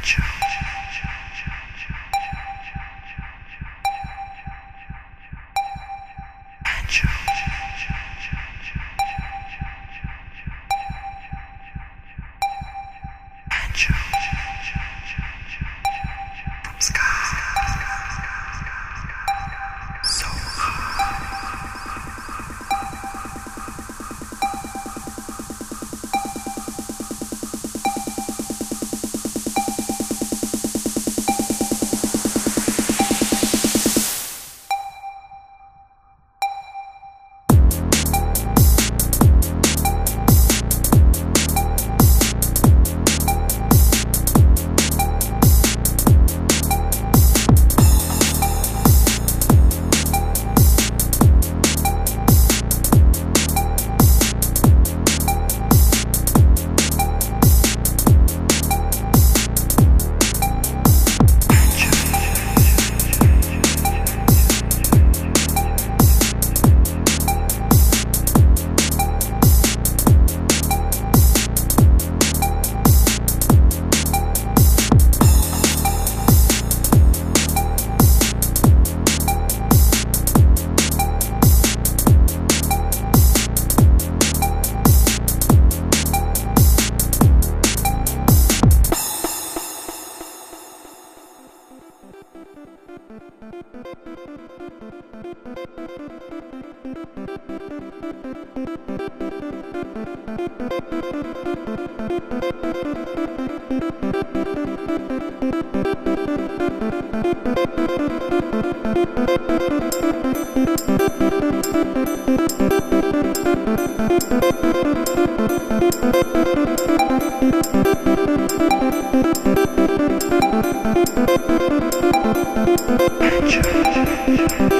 ночью. Church.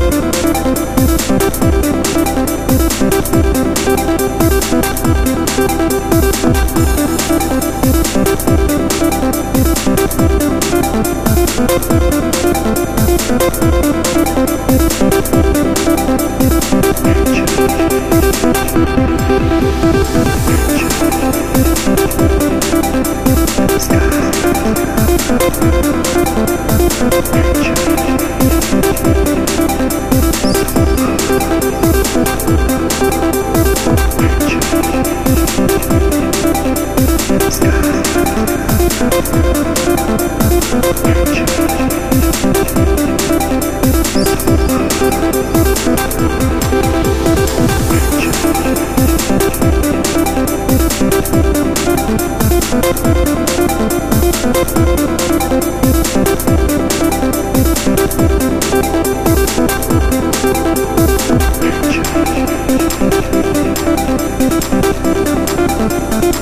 Thank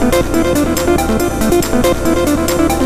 you.